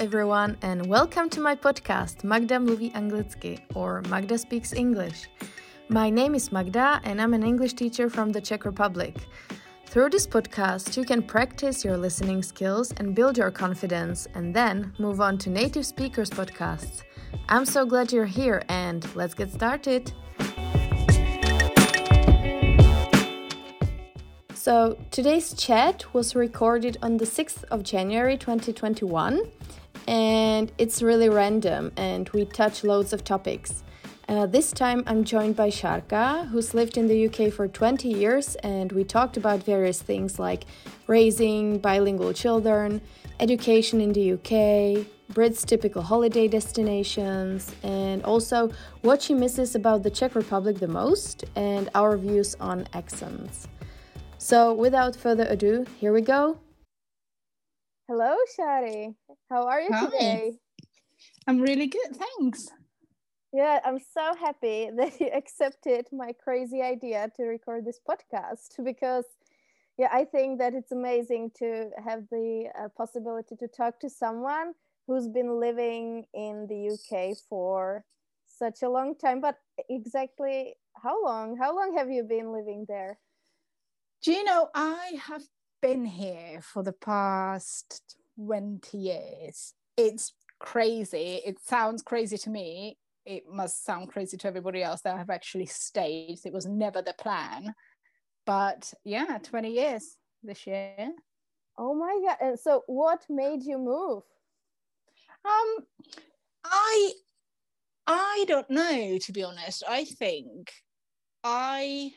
everyone, and welcome to my podcast Magda mluví anglicky or Magda speaks English. My name is Magda, and I'm an English teacher from the Czech Republic. Through this podcast, you can practice your listening skills and build your confidence, and then move on to native speakers podcasts. I'm so glad you're here, and let's get started. So, today's chat was recorded on the 6th of January 2021, and it's really random, and we touch loads of topics. Uh, this time I'm joined by Sharka, who's lived in the UK for 20 years, and we talked about various things like raising bilingual children, education in the UK, Brits' typical holiday destinations, and also what she misses about the Czech Republic the most, and our views on accents. So, without further ado, here we go. Hello, Shari. How are you Hi. today? I'm really good, thanks. Yeah, I'm so happy that you accepted my crazy idea to record this podcast because, yeah, I think that it's amazing to have the uh, possibility to talk to someone who's been living in the UK for such a long time. But exactly how long? How long have you been living there? Do you know, I have been here for the past 20 years. It's crazy. It sounds crazy to me. It must sound crazy to everybody else that I've actually stayed. It was never the plan. But yeah, 20 years this year. Oh my God. And so, what made you move? Um, I I don't know, to be honest. I think I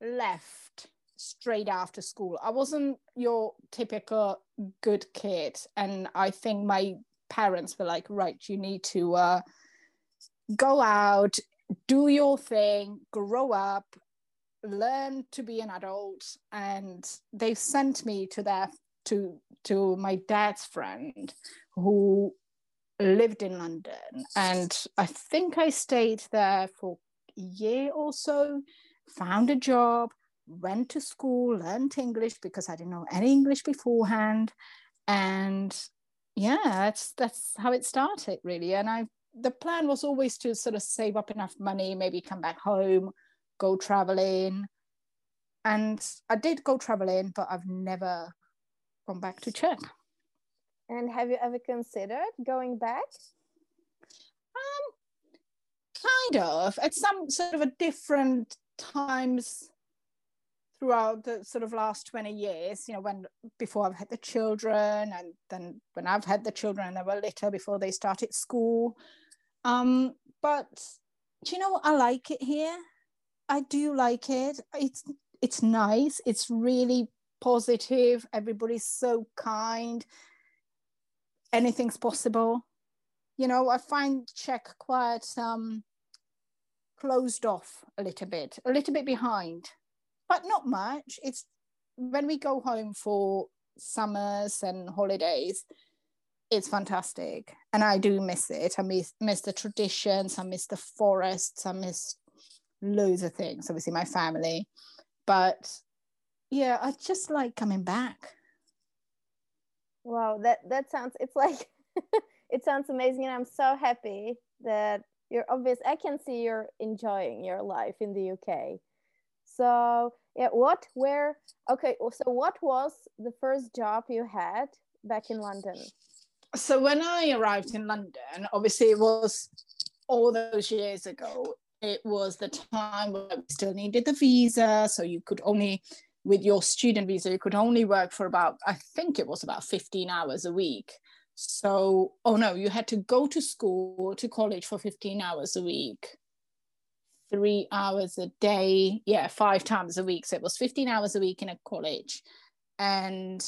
left straight after school. I wasn't your typical good kid, and I think my parents were like, "Right, you need to uh, go out, do your thing, grow up, learn to be an adult." And they sent me to their to to my dad's friend who lived in London, and I think I stayed there for a year or so found a job, went to school, learned English because I didn't know any English beforehand. And yeah, that's that's how it started really. And I the plan was always to sort of save up enough money, maybe come back home, go traveling. And I did go traveling, but I've never gone back to Czech. And have you ever considered going back? Um, kind of at some sort of a different times throughout the sort of last 20 years you know when before i've had the children and then when i've had the children and they were little before they started school. Um but do you know what? I like it here. I do like it. It's it's nice. It's really positive. Everybody's so kind. Anything's possible. You know i find czech quite um closed off a little bit, a little bit behind, but not much. It's when we go home for summers and holidays, it's fantastic. And I do miss it. I miss, miss the traditions, I miss the forests, I miss loads of things, obviously, my family. But yeah, I just like coming back. Wow, that that sounds it's like it sounds amazing and I'm so happy that you're obvious i can see you're enjoying your life in the uk so yeah what where okay so what was the first job you had back in london So when I arrived in London, obviously it was all those years ago. It was the time where we still needed the visa, so you could only with your student visa you could only work for about I think it was about 15 hours a week. So, oh no, you had to go to school, to college for 15 hours a week, three hours a day. Yeah, five times a week. So it was 15 hours a week in a college. And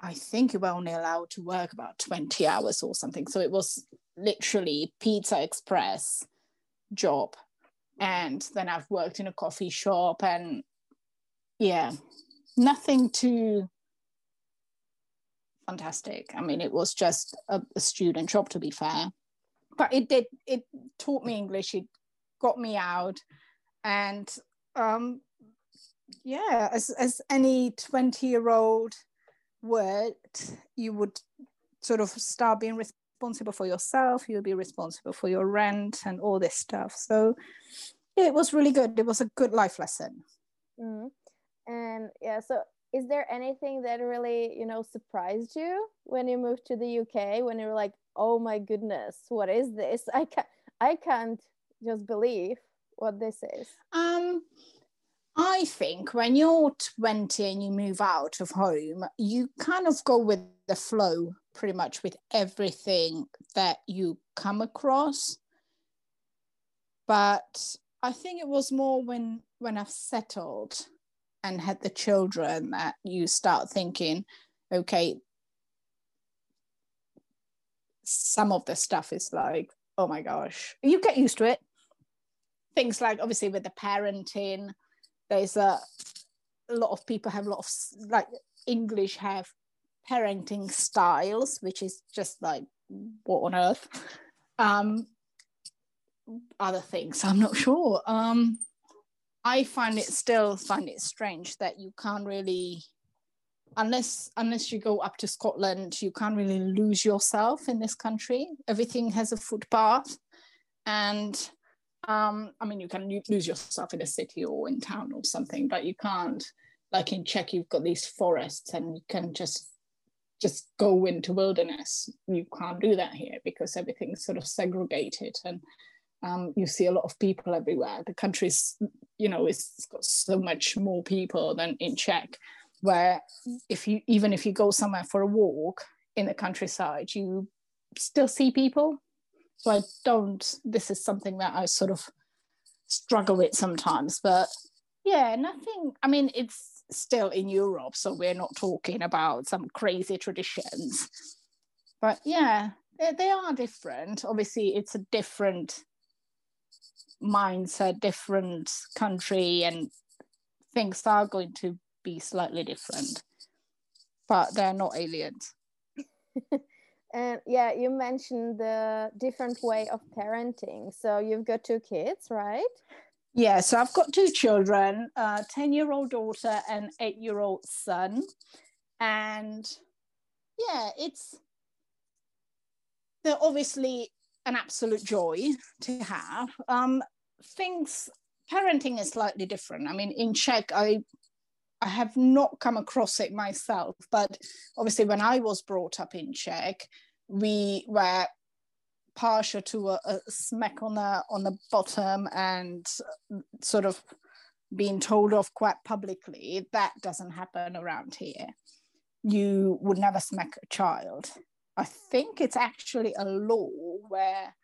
I think you were only allowed to work about 20 hours or something. So it was literally Pizza Express job. And then I've worked in a coffee shop and yeah, nothing too fantastic. I mean, it was just a, a student job to be fair, but it did it taught me English. It got me out, and um, yeah, as as any twenty year old worked, you would sort of start being responsible for yourself, you'll be responsible for your rent and all this stuff. So it was really good. It was a good life lesson. Mm. And yeah, so is there anything that really, you know, surprised you when you moved to the UK when you were like, oh my goodness, what is this? I can't I can't just believe what this is. Um I think when you're 20 and you move out of home, you kind of go with the flow pretty much with everything that you come across. But I think it was more when when I've settled and had the children that you start thinking, okay, some of the stuff is like, oh my gosh, you get used to it. Things like obviously with the parenting, there's a, a lot of people have a lot of like English have parenting styles, which is just like what on earth. Um, other things, I'm not sure. Um, I find it still find it strange that you can't really unless unless you go up to Scotland, you can't really lose yourself in this country. Everything has a footpath, and um, I mean, you can lose yourself in a city or in town or something, but you can't. Like in Czech, you've got these forests, and you can just just go into wilderness. You can't do that here because everything's sort of segregated and um, you see a lot of people everywhere. The country's, you know, it's got so much more people than in Czech, where if you even if you go somewhere for a walk in the countryside, you still see people. So I don't. This is something that I sort of struggle with sometimes, but yeah, nothing. I mean, it's still in Europe, so we're not talking about some crazy traditions. But yeah, they, they are different. Obviously, it's a different mindset, different country, and things are going to be slightly different, but they're not aliens. and yeah, you mentioned the different way of parenting. So you've got two kids, right? Yeah, so I've got two children, a 10 year old daughter and eight year old son. And yeah, it's they're obviously an absolute joy to have. Um, things parenting is slightly different. I mean, in Czech, I I have not come across it myself, but obviously, when I was brought up in Czech, we were partial to a, a smack on the on the bottom and sort of being told off quite publicly. That doesn't happen around here. You would never smack a child. I think it's actually a law where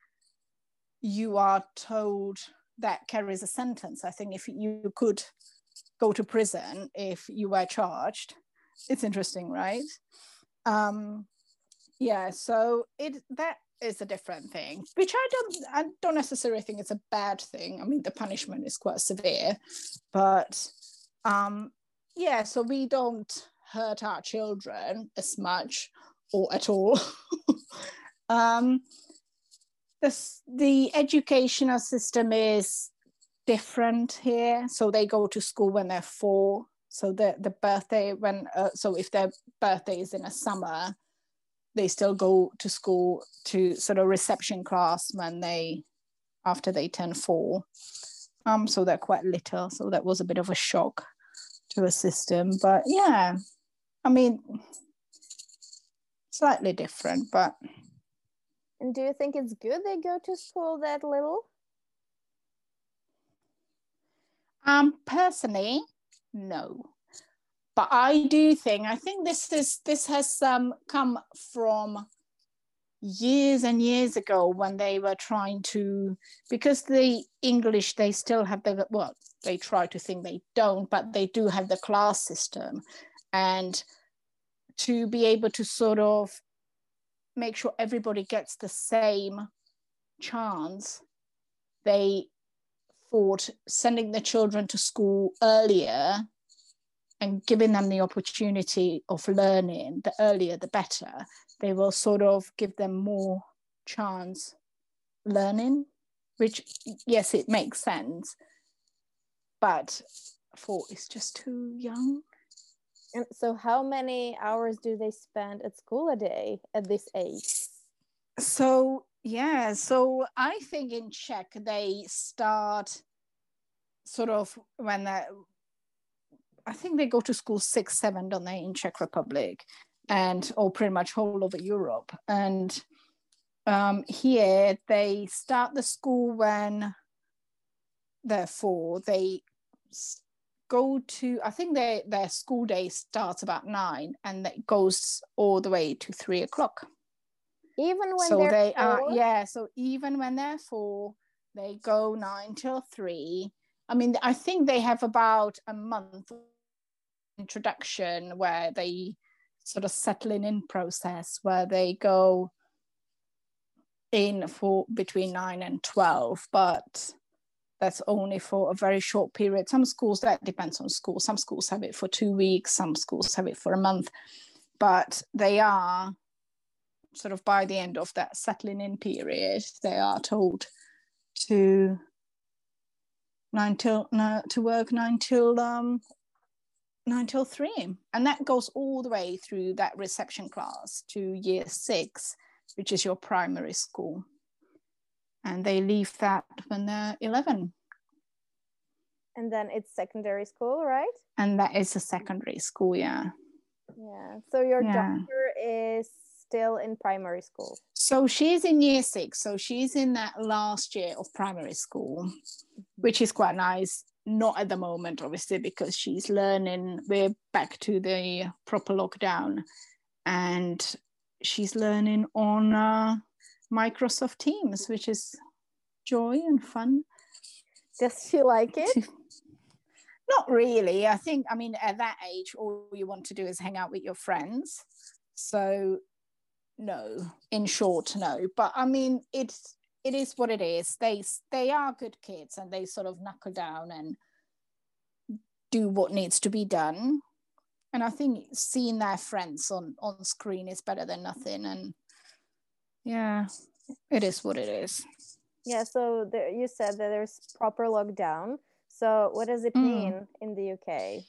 you are told that carries a sentence. I think if you could go to prison if you were charged, it's interesting, right? Um, yeah, so it that is a different thing, which I don't I don't necessarily think it's a bad thing. I mean, the punishment is quite severe, but um, yeah, so we don't hurt our children as much or at all. um, this, the educational system is different here. So they go to school when they're four. So the, the birthday, when uh, so if their birthday is in a summer, they still go to school to sort of reception class when they after they turn four. Um, so they're quite little. So that was a bit of a shock to a system. But yeah, I mean, slightly different, but and do you think it's good they go to school that little? Um, personally, no. But I do think I think this is this has um, come from years and years ago when they were trying to because the English they still have the well they try to think they don't but they do have the class system and to be able to sort of make sure everybody gets the same chance, they thought sending the children to school earlier and giving them the opportunity of learning, the earlier the better, they will sort of give them more chance learning, which, yes, it makes sense, but four is just too young. And so, how many hours do they spend at school a day at this age? So, yeah, so I think in Czech they start sort of when they I think they go to school six, seven, don't they, in Czech Republic, and or pretty much all over Europe. And um, here they start the school when therefore they go to i think their their school day starts about nine and it goes all the way to three o'clock even when so they uh, are yeah so even when they're four they go nine till three. I mean i think they have about a month introduction where they sort of settling in process where they go in for between 9 and 12 but that's only for a very short period. Some schools that depends on school. Some schools have it for two weeks some schools have it for a month but they are sort of by the end of that settling in period they are told to nine till no, to work nine till um nine till three and that goes all the way through that reception class to year six which is your primary school. And they leave that when they're 11. And then it's secondary school, right? And that is a secondary school, yeah. Yeah. So your yeah. daughter is still in primary school? So she's in year six. So she's in that last year of primary school, which is quite nice. Not at the moment, obviously, because she's learning. We're back to the proper lockdown. And she's learning on uh, Microsoft Teams, which is joy and fun. Does she like it? Not really. I think, I mean, at that age, all you want to do is hang out with your friends. So, no, in short, no. But I mean, it's it is what it is. They they are good kids, and they sort of knuckle down and do what needs to be done and I think seeing their friends on on screen is better than nothing. And yeah, it is what it is. Yeah. So there, you said that there's proper lockdown. So what does it mm. mean in the UK?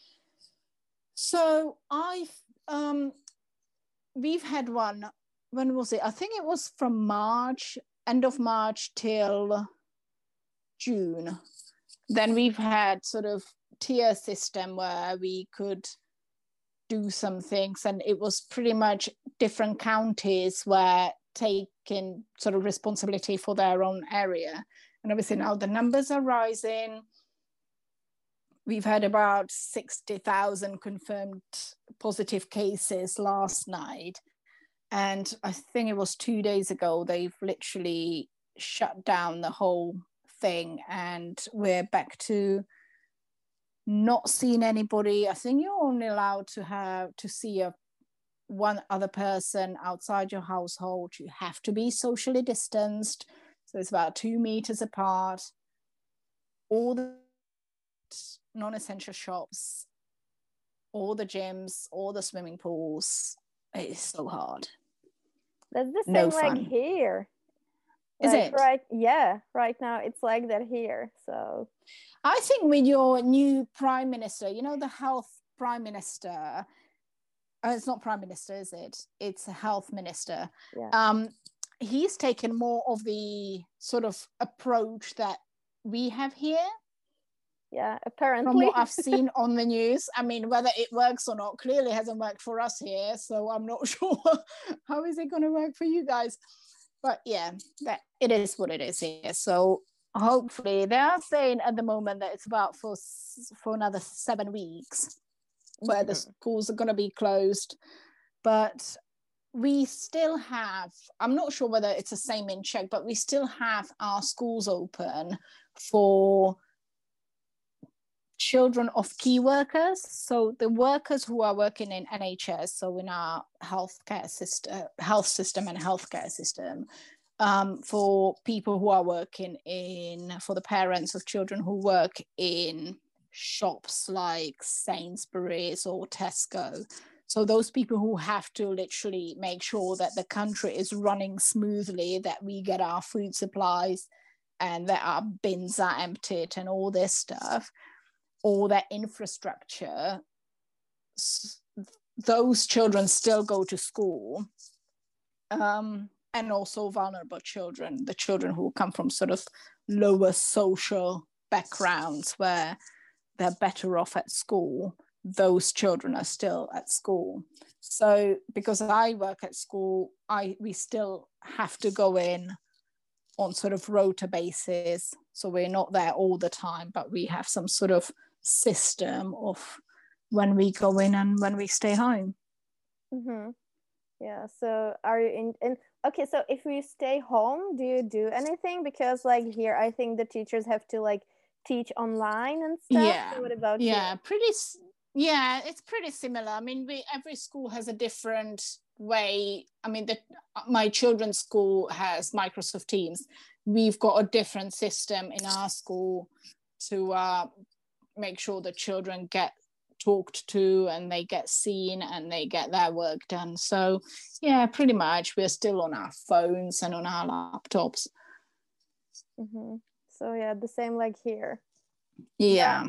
So I've um, we've had one. When was it? I think it was from March, end of March till June. Then we've had sort of tier system where we could do some things and it was pretty much different counties were taking sort of responsibility for their own area and obviously now the numbers are rising we've had about 60,000 confirmed positive cases last night and i think it was 2 days ago they've literally shut down the whole thing and we're back to not seeing anybody. I think you're only allowed to have to see a one other person outside your household. You have to be socially distanced. So it's about two meters apart. All the non-essential shops, all the gyms, all the swimming pools. It is so hard. That's the same no like here. Is like, it? Right. Yeah. Right now it's like that here. So I think with your new prime minister, you know, the health prime minister, uh, it's not prime minister, is it? It's a health minister. Yeah. Um, he's taken more of the sort of approach that we have here. Yeah, apparently. From what I've seen on the news. I mean, whether it works or not, clearly hasn't worked for us here. So I'm not sure how is it going to work for you guys. But yeah, that it is what it is here. So hopefully they are saying at the moment that it's about for for another seven weeks where the schools are going to be closed but we still have i'm not sure whether it's the same in czech but we still have our schools open for children of key workers so the workers who are working in nhs so in our healthcare system health system and healthcare system um, for people who are working in, for the parents of children who work in shops like Sainsbury's or Tesco. So those people who have to literally make sure that the country is running smoothly, that we get our food supplies and that our bins are emptied and all this stuff, all their infrastructure. those children still go to school um, and also vulnerable children the children who come from sort of lower social backgrounds where they're better off at school those children are still at school so because i work at school i we still have to go in on sort of rota basis so we're not there all the time but we have some sort of system of when we go in and when we stay home. Mm-hmm. yeah so are you in and okay so if you stay home do you do anything? Because like here i think the teachers have to like teach online and stuff. Yeah so what about yeah you? pretty yeah it's pretty similar. I mean we every school has a different way. I mean the my children's school has microsoft teams. We've got a different system in our school to uh, make sure the children get talked to and they get seen and they get their work done. So, yeah, pretty much we're still on our phones and on our laptops. Mm-hmm. So, yeah, the same like here. Yeah.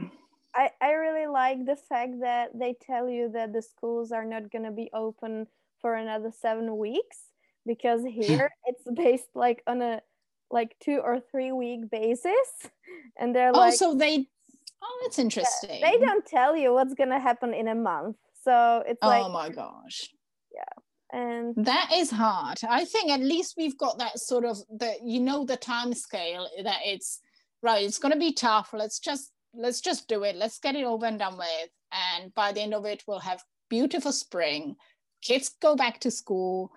I, I really like the fact that they tell you that the schools are not going to be open for another seven weeks because here it's based like on a like two or three week basis and they're like oh so they Oh, that's interesting. they don't tell you what's gonna happen in a month. So it's oh like Oh my gosh. Yeah. And that is hard. I think at least we've got that sort of the you know the time scale that it's right, it's gonna be tough. Let's just let's just do it. Let's get it over and done with. And by the end of it, we'll have beautiful spring. Kids go back to school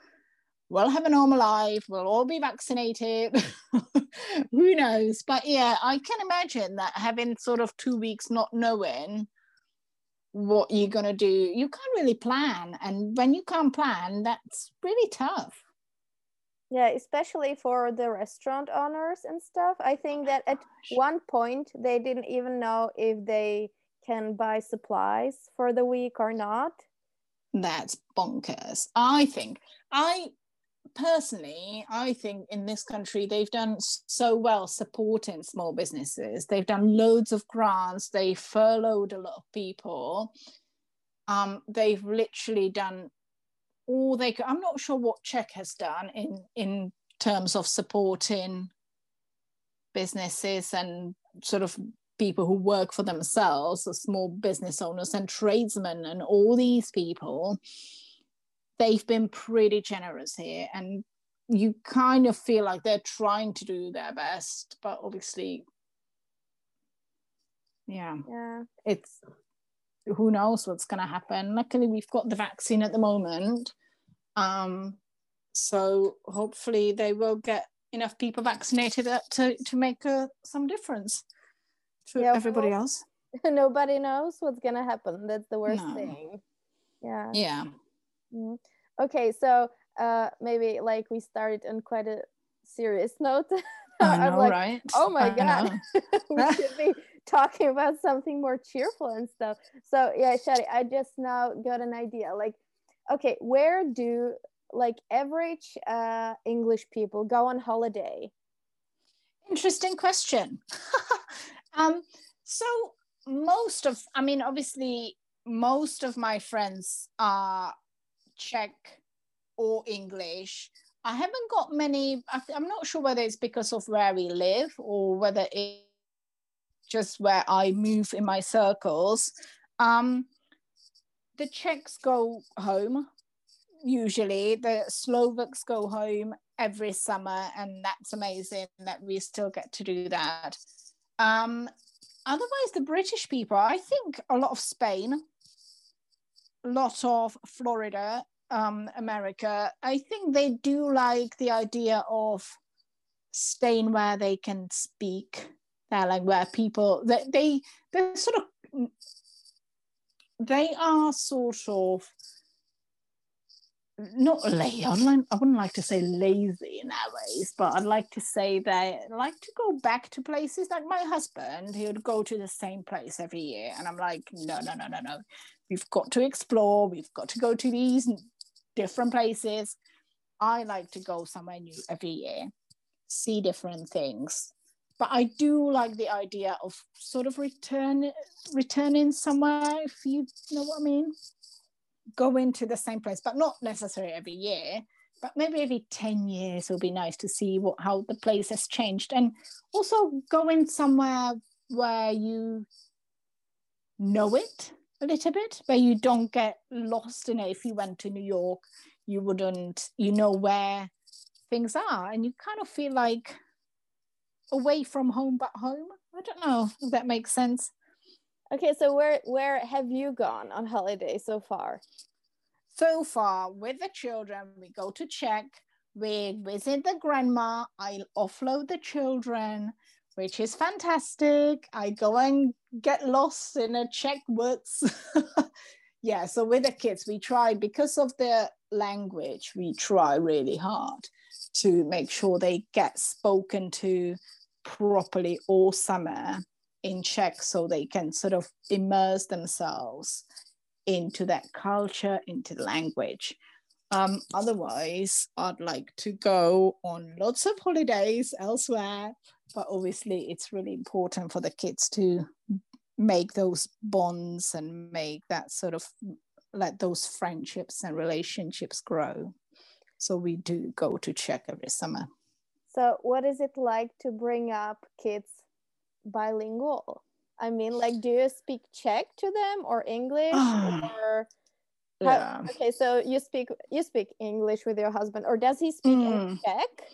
we'll have a normal life, we'll all be vaccinated. Who knows? But yeah, I can imagine that having sort of two weeks not knowing what you're going to do, you can't really plan. And when you can't plan, that's really tough. Yeah, especially for the restaurant owners and stuff. I think oh that at one point they didn't even know if they can buy supplies for the week or not. That's bonkers. I think I personally, I think in this country they've done so well supporting small businesses. They've done loads of grants. They furloughed a lot of people. Um, they've literally done all they could. I'm not sure what Czech has done in in terms of supporting businesses and sort of people who work for themselves, the small business owners and tradesmen and all these people they've been pretty generous here and you kind of feel like they're trying to do their best but obviously yeah yeah. it's who knows what's going to happen. Luckily we've got the vaccine at the moment um so hopefully they will get enough people vaccinated to to make uh, some difference to yeah, everybody well, else. nobody knows what's going to happen. That's the worst no. thing. Yeah. Yeah mm-hmm. Okay, so uh, maybe like we started on quite a serious note. I know, I'm like, right? Oh my I god, we should be talking about something more cheerful and stuff. So yeah, Shadi, I just now got an idea. Like, okay, where do like average uh, English people go on holiday? Interesting question. um, so most of, I mean, obviously, most of my friends are Czech or English. I haven't got many, I'm not sure whether it's because of where we live or whether it's just where I move in my circles. Um, the Czechs go home usually, the Slovaks go home every summer, and that's amazing that we still get to do that. Um, otherwise, the British people, I think a lot of Spain, a lot of Florida, um, America, I think they do like the idea of staying where they can speak. They're like where people they they they sort of they are sort of not lazy. I wouldn't like to say lazy in that ways, but I'd like to say they like to go back to places. Like my husband, he would go to the same place every year, and I'm like, no, no, no, no, no. We've got to explore. We've got to go to these different places. I like to go somewhere new every year, see different things. But I do like the idea of sort of return returning somewhere, if you know what I mean. go into the same place, but not necessarily every year. But maybe every 10 years it would be nice to see what how the place has changed. And also going somewhere where you know it a little bit, where you don't get lost in it. If you went to New York, you wouldn't, you know where things are, and you kind of feel like away from home but home. I don't know if that makes sense. Okay, so where where have you gone on holiday so far? So far, with the children, we go to Czech, we visit the grandma, I offload the children, which is fantastic. I go and get lost in a Czech woods. yeah, so with the kids, we try because of their language, we try really hard to make sure they get spoken to properly all summer in Czech so they can sort of immerse themselves into that culture, into the language. Um, otherwise, I'd like to go on lots of holidays elsewhere, but obviously, it's really important for the kids to make those bonds and make that sort of let those friendships and relationships grow. So we do go to Czech every summer. So, what is it like to bring up kids bilingual? I mean, like, do you speak Czech to them or English or? Yeah. okay, so you speak you speak English with your husband, or does he speak mm. Czech?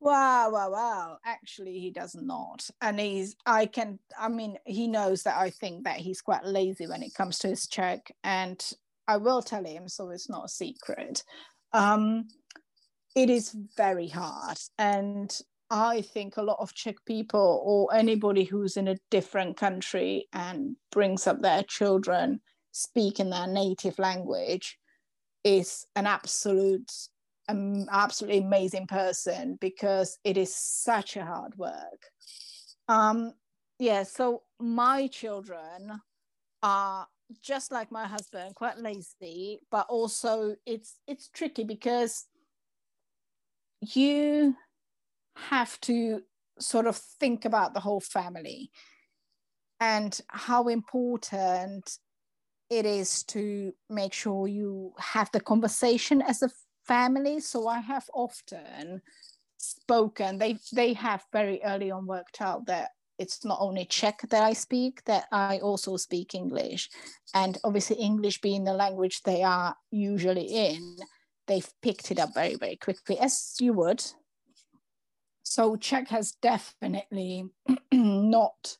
Wow, wow, wow. Actually, he does not. And he's, I can, I mean, he knows that I think that he's quite lazy when it comes to his Czech. And I will tell him, so it's not a secret. Um, it is very hard. And I think a lot of Czech people or anybody who's in a different country and brings up their children speak in their native language is an absolute an absolutely amazing person because it is such a hard work. Um yeah so my children are just like my husband quite lazy but also it's it's tricky because you have to sort of think about the whole family and how important it is to make sure you have the conversation as a family. So I have often spoken, they, they have very early on worked out that it's not only Czech that I speak, that I also speak English. And obviously, English being the language they are usually in, they've picked it up very, very quickly, as you would. So Czech has definitely not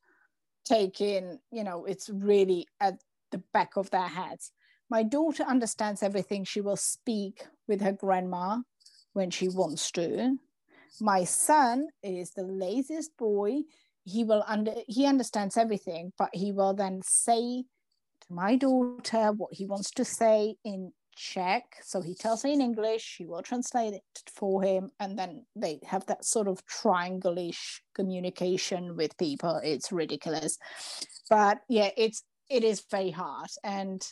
taken, you know, it's really at the back of their heads. My daughter understands everything. She will speak with her grandma when she wants to. My son is the laziest boy. He will under he understands everything, but he will then say to my daughter what he wants to say in Czech. So he tells her in English, she will translate it for him, and then they have that sort of triangle-ish communication with people. It's ridiculous. But yeah, it's it is very hard and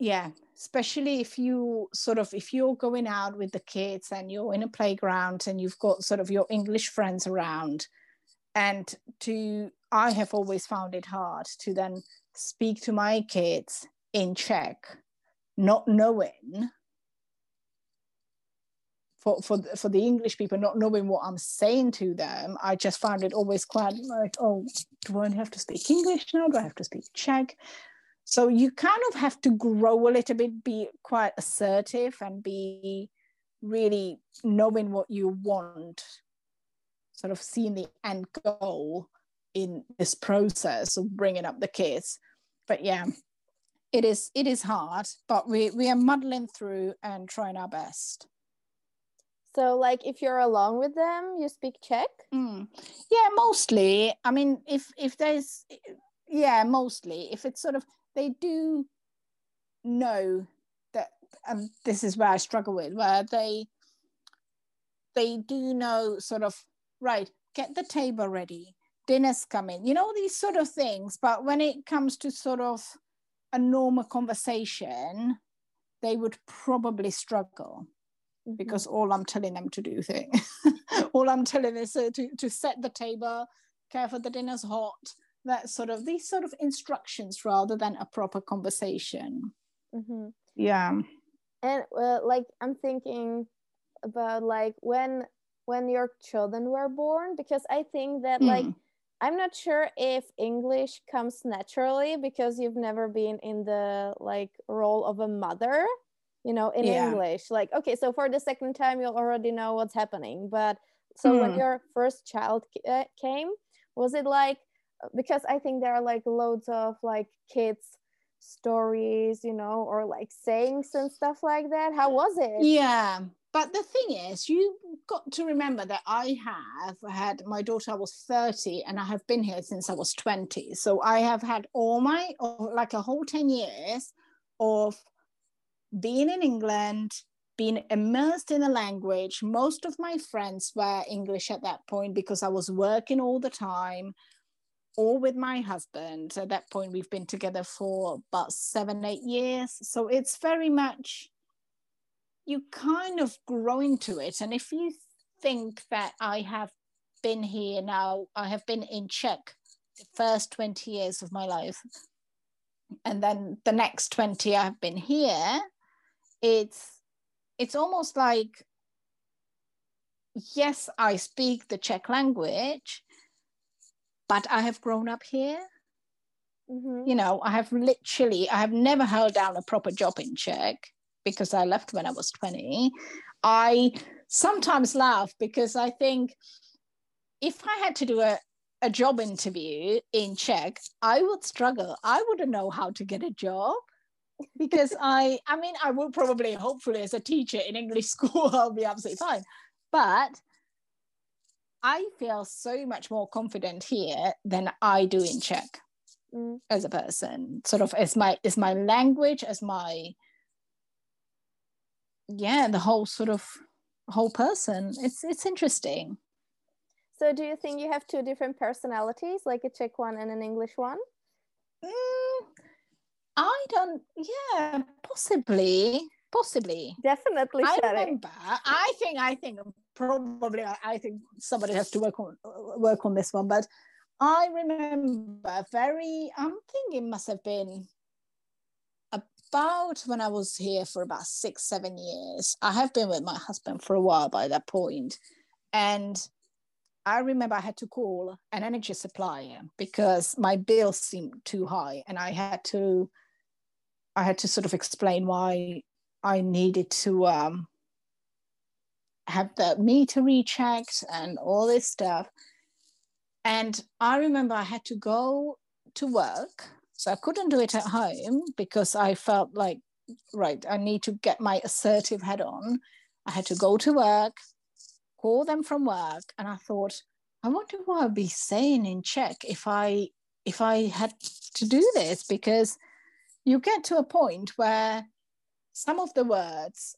yeah especially if you sort of if you're going out with the kids and you're in a playground and you've got sort of your english friends around and to i have always found it hard to then speak to my kids in czech not knowing for for for the English people not knowing what I'm saying to them, I just found it always quite like, oh, do I have to speak English now? Do I have to speak Czech? So you kind of have to grow a little bit, be quite assertive, and be really knowing what you want, sort of seeing the end goal in this process of bringing up the kids. But yeah, it is it is hard, but we we are muddling through and trying our best. So, like, if you're along with them, you speak Czech? Mm. Yeah, mostly. I mean, if if there's, yeah, mostly. If it's sort of, they do know that, and this is where I struggle with, where they they do know sort of right. Get the table ready. Dinner's coming. You know these sort of things. But when it comes to sort of a normal conversation, they would probably struggle mm-hmm. because all I'm telling them to do thing, all I'm telling is uh, to, to set the table, care for the dinner's hot, that sort of these sort of instructions rather than a proper conversation mm-hmm. yeah and uh, like i'm thinking about like when when your children were born because i think that mm. like i'm not sure if english comes naturally because you've never been in the like role of a mother you know in yeah. english like okay so for the second time you already know what's happening but so mm. when hmm. your first child uh, came was it like because i think there are like loads of like kids stories you know or like sayings and stuff like that. How was it? Yeah but the thing is you got to remember that i have had my daughter I was 30 and i have been here since i was 20 so i have had all my like a whole 10 years of being in england being immersed in the language. Most of my friends were english at that point because i was working all the time or with my husband. At that point, we've been together for about seven, eight years. So it's very much, you kind of grow into it. And if you think that I have been here now, I have been in Czech the first 20 years of my life, and then the next 20 I've been here, it's it's almost like yes, I speak the Czech language, but I have grown up here. Mm-hmm. You know, I have literally, I have never held down a proper job in Czech because I left when I was 20. I sometimes laugh because I think if I had to do a, a job interview in Czech, I would struggle. I wouldn't know how to get a job because I, I mean, I will probably, hopefully, as a teacher in English school, I'll be absolutely fine. But I feel so much more confident here than I do in Czech mm. as a person. Sort of as my as my language, as my yeah, the whole sort of whole person. It's it's interesting. So do you think you have two different personalities, like a Czech one and an English one? Mm, I don't yeah, possibly possibly definitely i remember i think i think probably I think somebody has to work on work on this one. But I remember very. I'm thinking it must have been about when I was here for about six seven years. I have been with my husband for a while by that point, and I remember I had to call an energy supplier because my bill seemed too high, and I had to. I had to sort of explain why I needed to um, have the meter rechecked and all this stuff. And I remember I had to go to work. So I couldn't do it at home because I felt like, right, I need to get my assertive head on. I had to go to work, call them from work. And I thought, I wonder what I'd be saying in Czech if I if I had to do this because you get to a point where some of the words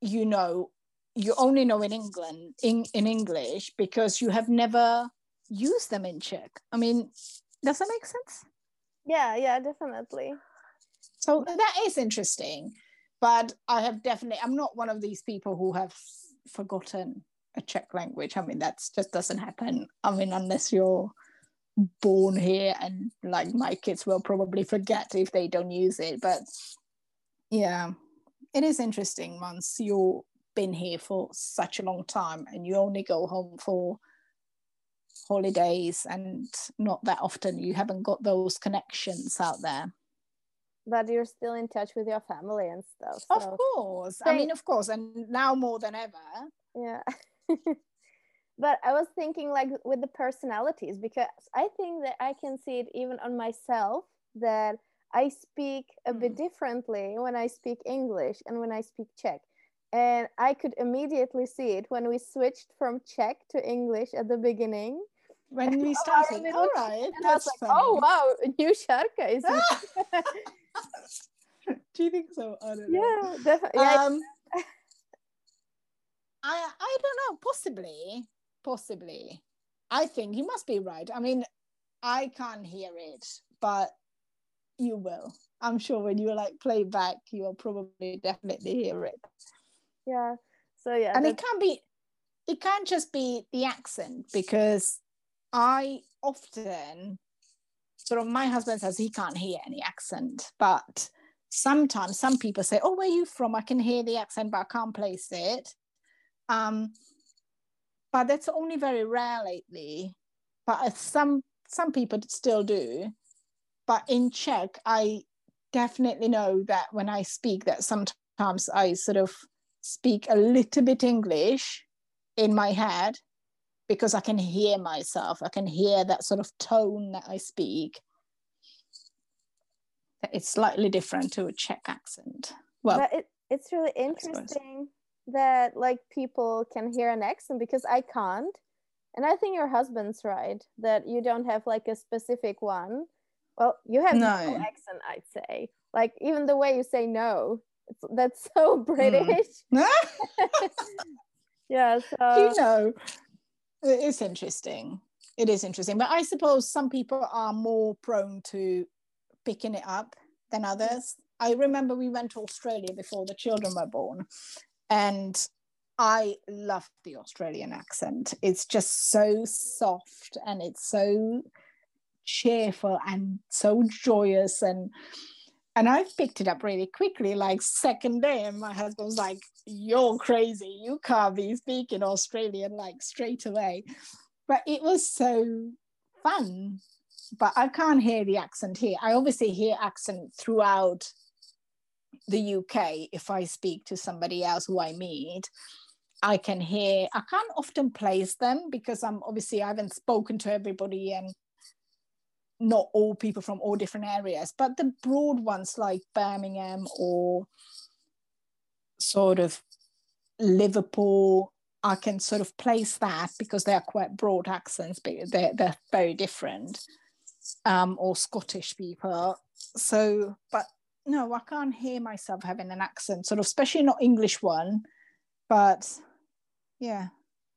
you know you only know in England in, in English because you have never used them in Czech. I mean, does that make sense? Yeah, yeah, definitely. So that is interesting. But I have definitely I'm not one of these people who have forgotten a Czech language. I mean, that just doesn't happen. I mean, unless you're born here and like my kids will probably forget if they don't use it. But yeah, it is interesting once you've been here for such a long time and you only go home for holidays and not that often you haven't got those connections out there. But you're still in touch with your family and stuff so. of course. I mean of course and now more than ever. Yeah. But i was thinking like with the personalities because i think that i can see it even on myself that i speak a mm. bit differently when i speak english and when i speak czech and I could immediately see it when we switched from Czech to English at the beginning. When we started, all right, was like, funny. "Oh wow, new Sharka is." Do you think so? I don't know. Yeah, definitely. Um, I I don't know. Possibly, possibly. I think you must be right. I mean, I can't hear it, but you will. I'm sure when you like play back, you will probably definitely hear it yeah so yeah and it can't be it can't just be the accent because i often sort of my husband says he can't hear any accent, but sometimes some people say, "Oh, where are you from?" I can hear the accent, but I can't place it. Um, but that's only very rare lately. But some some people still do. But in Czech, I definitely know that when I speak, that sometimes I sort of speak a little bit English in my head because I can hear myself. I can hear that sort of tone that I speak. It's slightly different to a Czech accent. Well, it, it's really interesting that like people can hear an accent because I can't. And I think your husband's right that you don't have like a specific one. Well, you have no, no accent, I'd say. Like even the way you say no, it's, that's so hmm. British. Mm. yeah. So you know, it's interesting. It is interesting, but I suppose some people are more prone to picking it up than others. I remember we went to Australia before the children were born, and I love the Australian accent. It's just so soft and it's so cheerful and so joyous and and I picked it up really quickly, like second day, and my husband was like, "You're crazy! You can't be speaking Australian like straight away." But it was so fun. But I can't hear the accent here. I obviously hear accent throughout the UK if I speak to somebody else who I meet. I can hear, I can't often place them because I'm obviously I haven't spoken to everybody and not all people from all different areas, but the broad ones like Birmingham or sort of Liverpool, I can sort of place that because they are quite broad accents, but they're, they're very different, um, or Scottish people. So, but no, I can't hear myself having an accent, sort of, especially not English one, but yeah.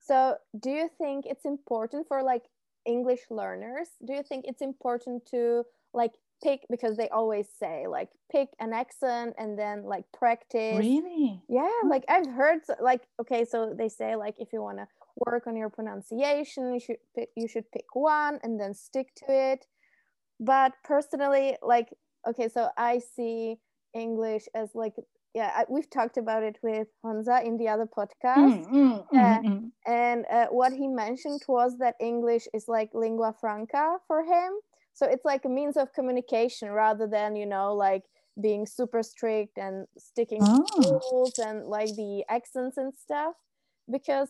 So, do you think it's important for like English learners, do you think it's important to like pick because they always say like pick an accent and then like practice? Really? Yeah like i've heard like okay so they say like if you want to work on your pronunciation you should pick, you should pick one and then stick to it. But personally like okay so i see english as like yeah I, we've talked about it with Honza in the other podcast. Mm, mm, mm, uh, mm, and uh, what he mentioned was that english is like lingua franca for him. So it's like a means of communication rather than you know like being super strict and sticking oh. to rules and like the accents and stuff. Because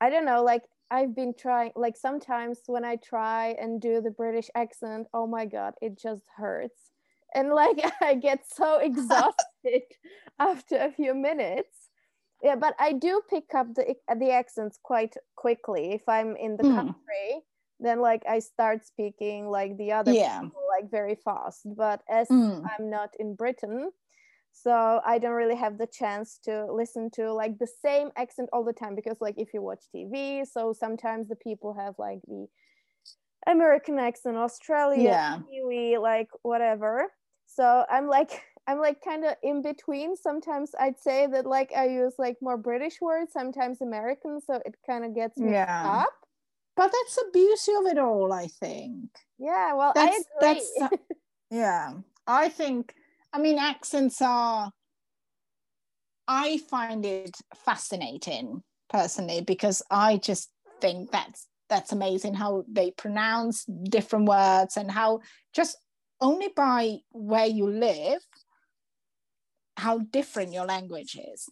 i don't know like i've been trying like sometimes when i try and do the british accent oh my god it just hurts. And like I get so exhausted after a few minutes. Yeah, but I do pick up the the accents quite quickly if I'm in the mm. country. Then like I start speaking like the other yeah. people like very fast. But as mm. I'm not in Britain, so I don't really have the chance to listen to like the same accent all the time because like if you watch TV, so sometimes the people have like the American accent, Australia, yeah. Kiwi, like whatever so i'm like i'm like kind of in between. Sometimes i'd say that like i use like more british words sometimes american so it kind of gets me yeah. up but that's the beauty of it all i think. Yeah well that's, i agree. that's, yeah. I think i mean accents are i find it fascinating personally because i just think that's that's amazing how they pronounce different words and how just only by where you live how different your language is.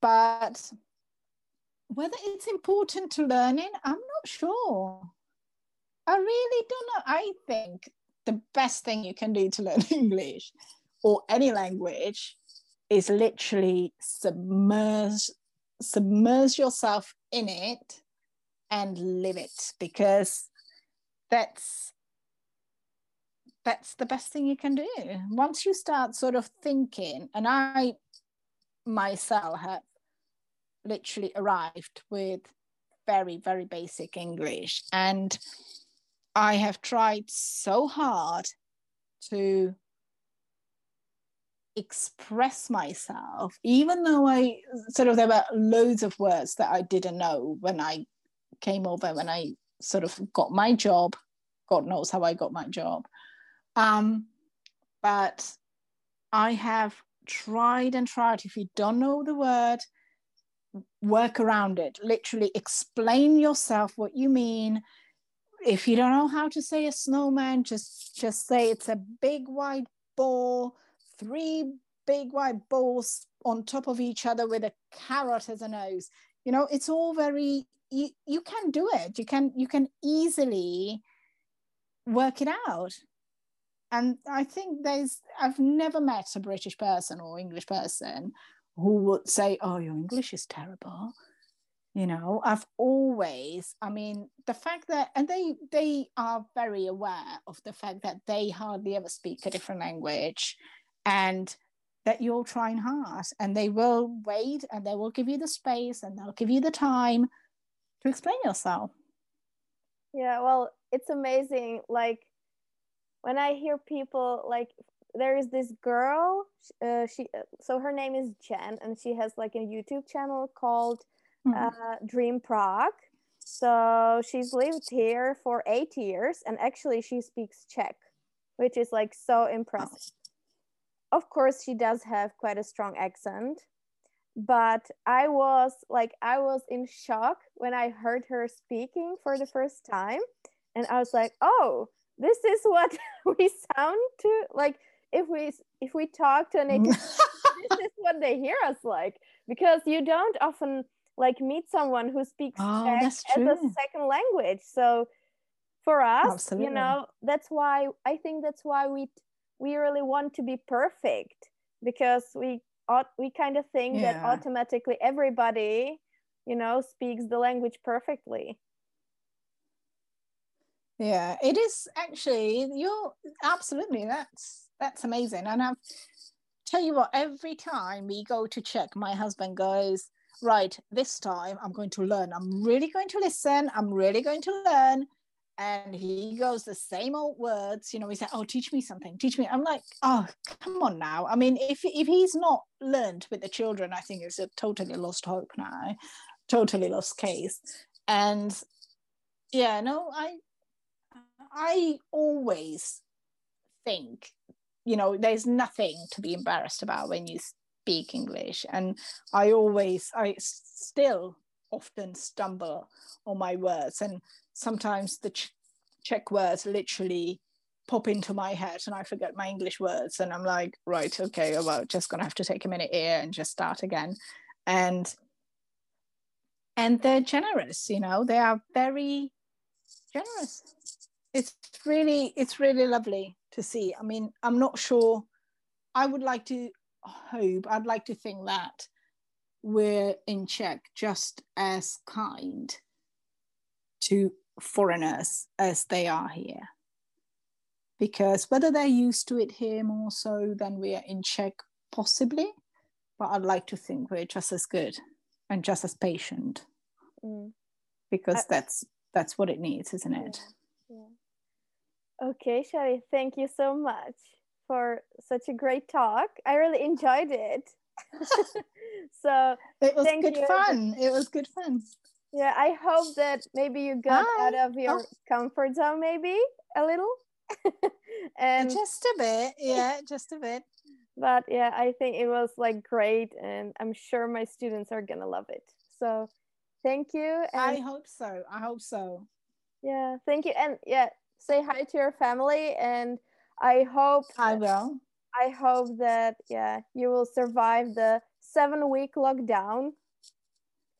But whether it's important to learning, I'm not sure. I really don't know. I think the best thing you can do to learn English or any language is literally submerge submerge yourself in it and live it because that's that's the best thing you can do. Once you start sort of thinking, and I myself have literally arrived with very, very basic English. And I have tried so hard to express myself, even though I sort of there were loads of words that I didn't know when I came over, when I sort of got my job. God knows how I got my job Um, but I have tried and tried. If you don't know the word, work around it. Literally explain yourself what you mean. If you don't know how to say a snowman, just just say it's a big white ball, three big white balls on top of each other with a carrot as a nose. You know, it's all very you, you can do it. You can you can easily work it out and I think there's, I've never met a British person or English person who would say, oh, your English is terrible. You know, I've always, I mean, the fact that, and they, they are very aware of the fact that they hardly ever speak a different language and that you're trying hard and they will wait and they will give you the space and they'll give you the time to explain yourself. Yeah, well, it's amazing. Like, when I hear people like there is this girl uh, she so her name is Jen and she has like a YouTube channel called mm-hmm. uh, Dream Prague. So she's lived here for eight years and actually she speaks Czech, which is like so impressive. Oh. Of course, she does have quite a strong accent, but I was like, I was in shock when I heard her speaking for the first time. And I was like, oh, this is what we sound to like if we if we talk to a native this is what they hear us like. Because you don't often like meet someone who speaks oh, Czech as a second language. So for us Absolutely. you know that's why i think that's why we we really want to be perfect. Because we we kind of think yeah. that automatically everybody you know speaks the language perfectly yeah it is actually you're absolutely that's that's amazing. And i've tell you what every time we go to Czech my husband goes right this time i'm going to learn. I'm really going to listen. I'm really going to learn. And he goes the same old words you know he said oh teach me something teach me. I'm like oh come on now. I mean if if he's not learned with the children i think it's a totally lost hope now totally lost case. And yeah no i I always think, you know, there's nothing to be embarrassed about when you speak English. And I always, I still often stumble on my words. And sometimes the ch- Czech words literally pop into my head and I forget my English words. And I'm like, right, okay, oh, well, just gonna have to take a minute here and just start again. And and they're generous, you know, they are very generous it's really it's really lovely to see i mean i'm not sure i would like to hope i'd like to think that we're in czech just as kind to foreigners as they are here because whether they're used to it here more so than we are in czech possibly but i'd like to think we're just as good and just as patient mm. because I, that's that's what it needs isn't it. Yeah. Okay, Shelly, thank you so much for such a great talk. I really enjoyed it. so it was good you. fun. It was good fun. Yeah, I hope that maybe you got Hi. out of your oh. comfort zone, maybe a little. and just a bit, yeah, just a bit. But yeah, I think it was like great, and I'm sure my students are gonna love it. So, thank you. And I hope so. I hope so. Yeah, thank you, and yeah, say hi to your family and I hope I will. I hope that yeah, you will survive the 7 week lockdown.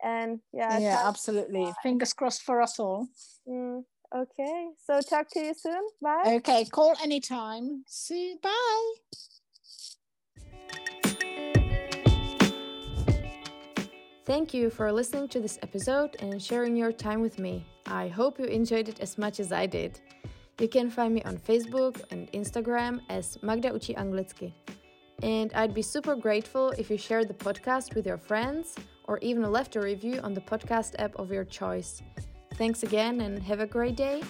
And yeah. Yeah, absolutely. Fingers crossed for us all. Mm, okay. So talk to you soon. Bye. Okay, call anytime. See you. bye. Thank you for listening to this episode and sharing your time with me. I hope you enjoyed it as much as I did. You can find me on Facebook and Instagram as Magda Uči Anglicky. And I'd be super grateful if you shared the podcast with your friends or even left a review on the podcast app of your choice. Thanks again and have a great day.